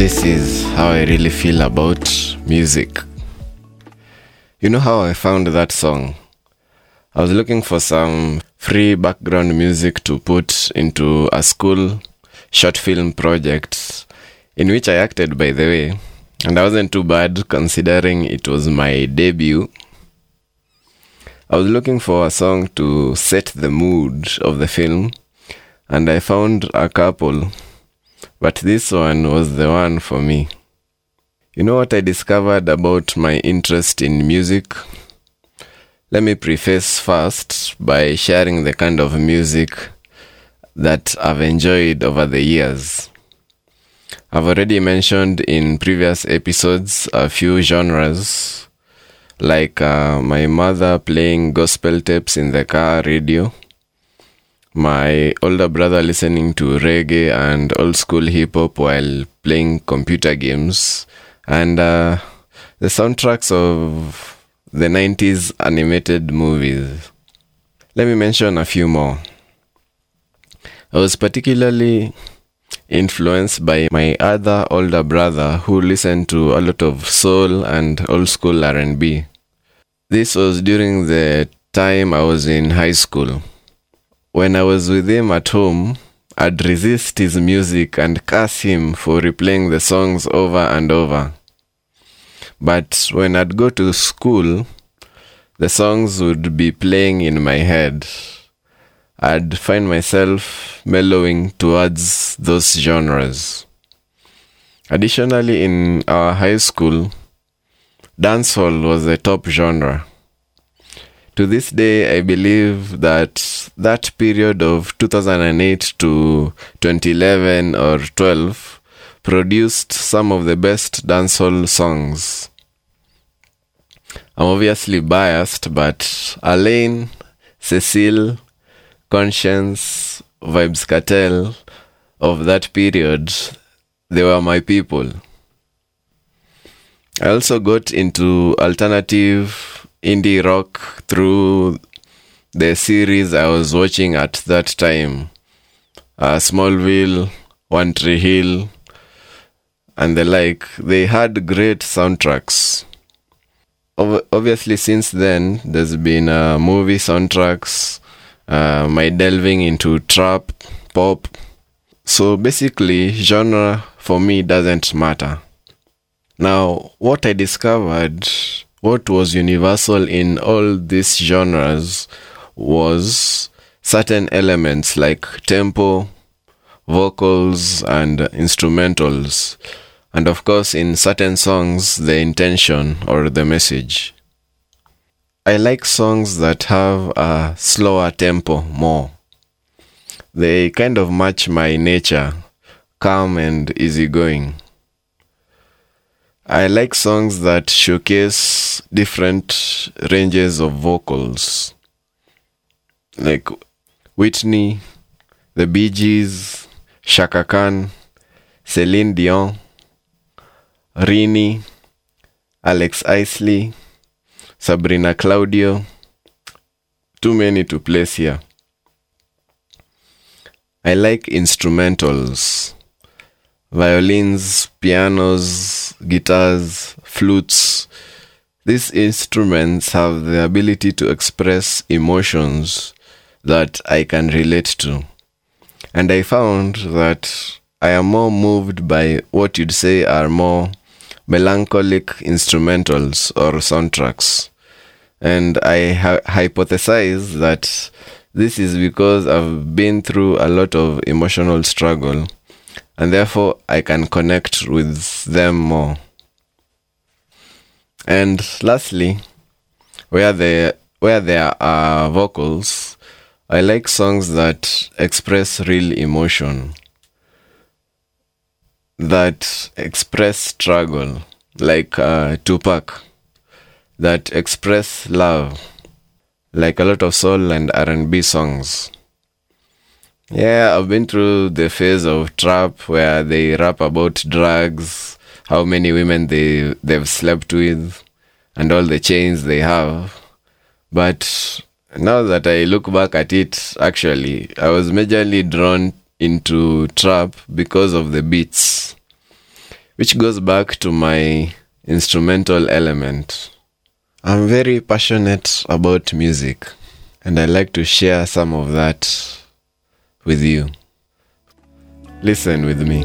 is how I really feel about music. You know how I found that song? I was looking for some free background music to put into a school short film project in which I acted, by the way, and I wasn't too bad considering it was my debut. I was looking for a song to set the mood of the film, and I found a couple, but this one was the one for me. You know what I discovered about my interest in music? Let me preface first by sharing the kind of music that I've enjoyed over the years. I've already mentioned in previous episodes a few genres, like uh, my mother playing gospel tapes in the car radio, my older brother listening to reggae and old school hip hop while playing computer games, and uh, the soundtracks of the 90s animated movies. Let me mention a few more. I was particularly influenced by my other older brother who listened to a lot of soul and old school R&B. This was during the time I was in high school. When I was with him at home, I'd resist his music and curse him for replaying the songs over and over. But when I'd go to school, the songs would be playing in my head. I'd find myself mellowing towards those genres. Additionally, in our high school, dancehall was the top genre. To this day, I believe that that period of 2008 to 2011 or 12 produced some of the best dancehall songs. I'm obviously biased, but Alaine, Cecile, Konshens, Vybz Kartel of that period, they were my people. I also got into alternative indie rock through the series I was watching at that time uh, Smallville, One Tree Hill, and the like. They had great soundtracks. Ob- obviously, since then, there's been uh, movie soundtracks, uh, my delving into trap, pop. So basically, genre for me doesn't matter. Now, what I discovered, what was universal in all these genres was certain elements like tempo, vocals, and instrumentals. And of course, in certain songs, the intention or the message. I like songs that have a slower tempo more. They kind of match my nature, calm and easygoing. I like songs that showcase different ranges of vocals, like Whitney, the Bee Gees, Chaka Khan, Celine Dion, Rini, Alex Isley, Sabrina Claudio. Too many to place here. I like instrumentals violins, pianos, guitars, flutes. These instruments have the ability to express emotions that I can relate to. And I found that I am more moved by what you'd say are more melancholic instrumentals or soundtracks. And I ha- hypothesize that this is because I've been through a lot of emotional struggle and therefore I can connect with them more. And lastly, where there where there are vocals, I like songs that express real emotion, that express struggle, like uh, Tupac, that express love, like a lot of soul and R&B songs. Yeah, I've been through the phase of trap where they rap about drugs, how many women they they've slept with, and all the chains they have. But now that I look back at it, actually, I was majorly drawn into trap because of the beats. which goes back to my instrumental element. I'm very passionate about music, and I like to share some of that with you. Listen with me.